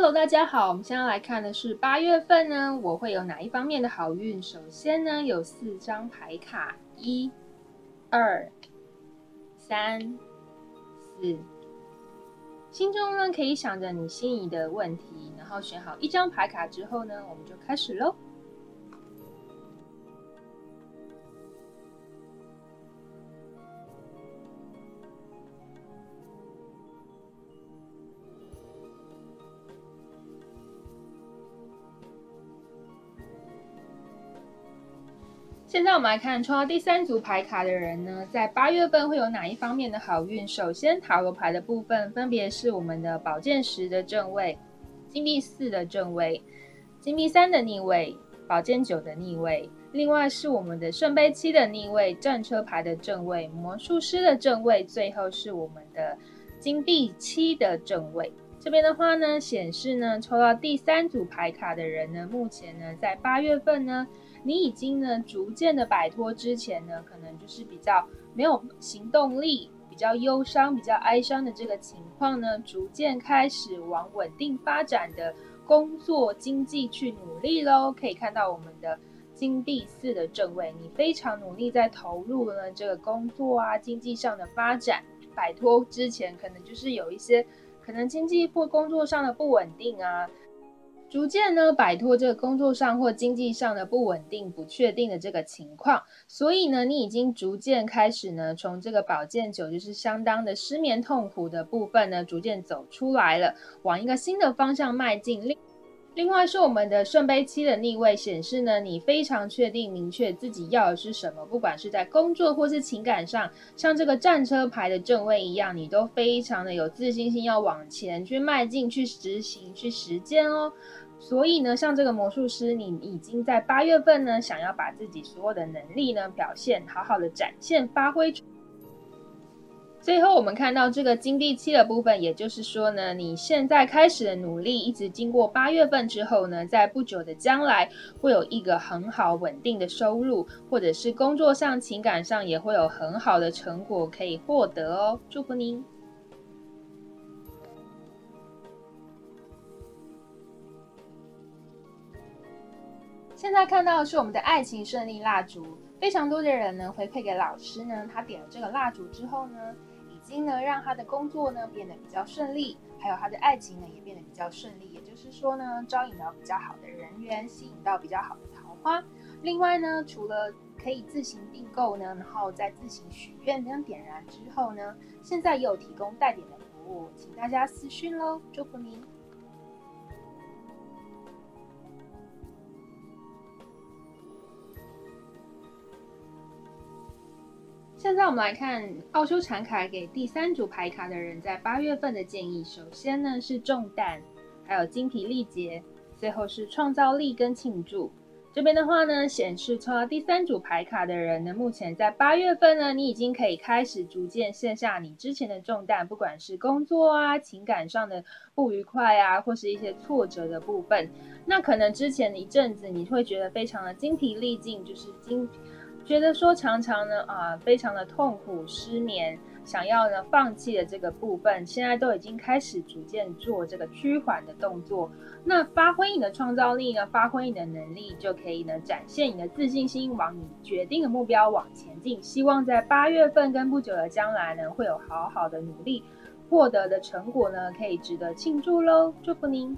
Hello，大家好，我们现在来看的是八月份呢，我会有哪一方面的好运？首先呢，有四张牌卡，一、二、三、四。心中呢可以想着你心仪的问题，然后选好一张牌卡之后呢，我们就开始喽。现在我们来看抽到第三组牌卡的人呢，在八月份会有哪一方面的好运？首先，塔罗牌的部分分别是我们的宝剑十的正位、金币四的正位、金币三的逆位、宝剑九的逆位。另外是我们的圣杯七的逆位、战车牌的正位、魔术师的正位，最后是我们的金币七的正位。这边的话呢，显示呢，抽到第三组牌卡的人呢，目前呢，在八月份呢。你已经呢，逐渐的摆脱之前呢，可能就是比较没有行动力、比较忧伤、比较哀伤的这个情况呢，逐渐开始往稳定发展的工作经济去努力喽。可以看到我们的金币四的正位，你非常努力在投入呢这个工作啊，经济上的发展，摆脱之前可能就是有一些可能经济或工作上的不稳定啊。逐渐呢摆脱这个工作上或经济上的不稳定、不确定的这个情况，所以呢，你已经逐渐开始呢，从这个保健酒就是相当的失眠痛苦的部分呢，逐渐走出来了，往一个新的方向迈进。另另外是我们的圣杯七的逆位显示呢，你非常确定、明确自己要的是什么，不管是在工作或是情感上，像这个战车牌的正位一样，你都非常的有自信心，要往前去迈进、去执行、去实践哦。所以呢，像这个魔术师，你已经在八月份呢，想要把自己所有的能力呢表现好好的展现发挥。最后我们看到这个金币七的部分，也就是说呢，你现在开始的努力，一直经过八月份之后呢，在不久的将来会有一个很好稳定的收入，或者是工作上、情感上也会有很好的成果可以获得哦。祝福您！现在看到是我们的爱情顺利蜡烛，非常多的人呢回馈给老师呢，他点了这个蜡烛之后呢，经呢让他的工作呢变得比较顺利，还有他的爱情呢也变得比较顺利，也就是说呢，招引到比较好的人缘，吸引到比较好的桃花。另外呢，除了可以自行订购呢，然后再自行许愿跟点燃之后呢，现在也有提供带点的服务，请大家私讯喽，祝福您。现在我们来看奥修禅卡给第三组牌卡的人在八月份的建议。首先呢是重担，还有精疲力竭，最后是创造力跟庆祝。这边的话呢，显示抽到第三组牌卡的人呢，目前在八月份呢，你已经可以开始逐渐卸下你之前的重担，不管是工作啊、情感上的不愉快啊，或是一些挫折的部分。那可能之前一阵子你会觉得非常的精疲力尽，就是精。觉得说常常呢啊，非常的痛苦、失眠，想要呢放弃的这个部分，现在都已经开始逐渐做这个趋缓的动作。那发挥你的创造力呢，发挥你的能力，就可以呢展现你的自信心，往你决定的目标往前进。希望在八月份跟不久的将来呢，会有好好的努力获得的成果呢，可以值得庆祝喽！祝福您。